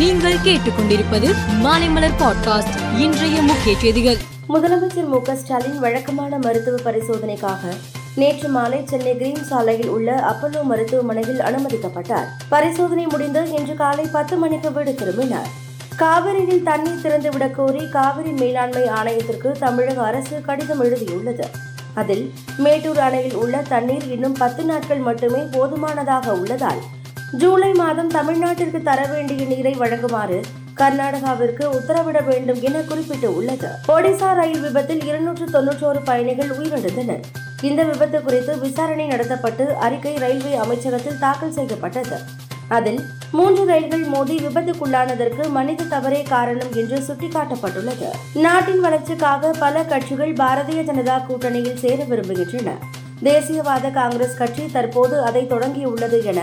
நீங்கள் கேட்டுக்கொண்டிருப்பது மாலைமலர் பாட்காஸ்ட் இன்றைய முக்கிய செய்திகள். முதலமைச்சர் மு ஸ்டாலின் வழக்கமான மருத்துவ பரிசோதனைக்காக நேற்று மாலை சென்னை கிரீன் சாலையில் உள்ள அப்பல்லோ மருத்துவமனையில் அனுமதிக்கப்பட்டார். பரிசோதனை முடிந்து இன்று காலை பத்து மணிக்கு வீடு திரும்பினார். காவிரியில் தண்ணீர் திறந்துவிடக் கோரி காவிரி மேலாண்மை ஆணையத்திற்கு தமிழக அரசு கடிதம் எழுதியுள்ளது. அதில் மேட்டூர் அணையில் உள்ள தண்ணீர் இன்னும் பத்து நாட்கள் மட்டுமே போதுமானதாக உள்ளதால் ஜூலை மாதம் தமிழ்நாட்டிற்கு தர வேண்டிய நீரை வழங்குமாறு கர்நாடகாவிற்கு உத்தரவிட வேண்டும் என குறிப்பிட்டு உள்ளது ஒடிசா ரயில் விபத்தில் இருநூற்று தொன்னூற்றோரு பயணிகள் உயிரிழந்தனர். இந்த விபத்து குறித்து விசாரணை நடத்தப்பட்டு அறிக்கை ரயில்வே அமைச்சகத்தில் தாக்கல் செய்யப்பட்டது. அதில் மூன்று ரயில்கள் மோதி விபத்துக்குள்ளானதற்கு மனித தவறே காரணம் என்று சுட்டிக்காட்டப்பட்டுள்ளது. நாட்டின் வளர்ச்சிக்காக பல கட்சிகள் பாரதிய ஜனதா கூட்டணியில் சேர விரும்புகின்றன. தேசியவாத காங்கிரஸ் கட்சி தற்போது அதை தொடங்கியுள்ளது என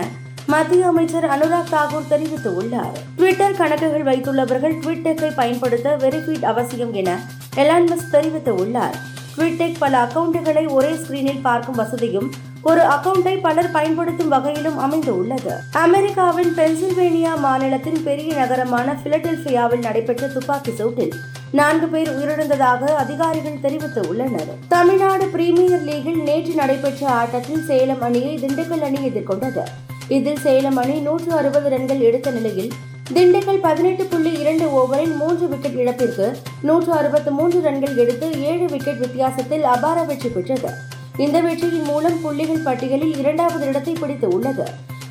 மத்திய அமைச்சர் அனுராக் தாகூர் தெரிவித்துள்ளார். ட்விட்டர் கணக்குகள் வைத்துள்ளவர்கள் ட்விட்டெக்கை பயன்படுத்த வெரிஃபீட் அவசியம் என எலான்மஸ் தெரிவித்துள்ளார். ட்விட்டெக் பல அக்கவுண்டுகளை ஒரே ஸ்கிரீனில் பார்க்கும் வசதியும் ஒரு அக்கவுண்டை பலர் பயன்படுத்தும் வகையிலும் அமைந்து உள்ளது அமெரிக்காவின் பென்சில்வேனியா மாநிலத்தின் பெரிய நகரமான பிலடெல்பியாவில் நடைபெற்ற துப்பாக்கி சூட்டில் நான்கு பேர் உயிரிழந்ததாக அதிகாரிகள் தெரிவித்துள்ளனர். தமிழ்நாடு பிரீமியர் லீகில் நேற்று நடைபெற்ற ஆட்டத்தில் சேலம் அணியை திண்டுக்கல் அணி எதிர்கொண்டது. இதில் சேலம் அணி நூற்று அறுபது ரன்கள் எடுத்த நிலையில் திண்டுக்கல் பதினெட்டு புள்ளி இரண்டு ஓவரில் மூன்று விக்கெட் இழப்பிற்கு நூற்று அறுபத்து மூன்று ரன்கள் எடுத்து ஏழு விக்கெட் வித்தியாசத்தில் அபார வெற்றி பெற்றது. இந்த வெற்றியின் மூலம் புள்ளிகள் பட்டியலில் இரண்டாவது இடத்தை பிடித்து உள்ளது.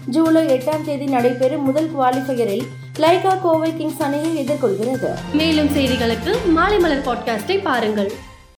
ஜூலை எட்டாம் தேதி நடைபெறும் முதல் குவாலிஃபயரில் லைகா கோவை கிங்ஸ் அணியை எதிர்கொள்கிறது. மேலும் செய்திகளுக்கு மாலை மலர் பாட்காஸ்டை பாருங்கள்.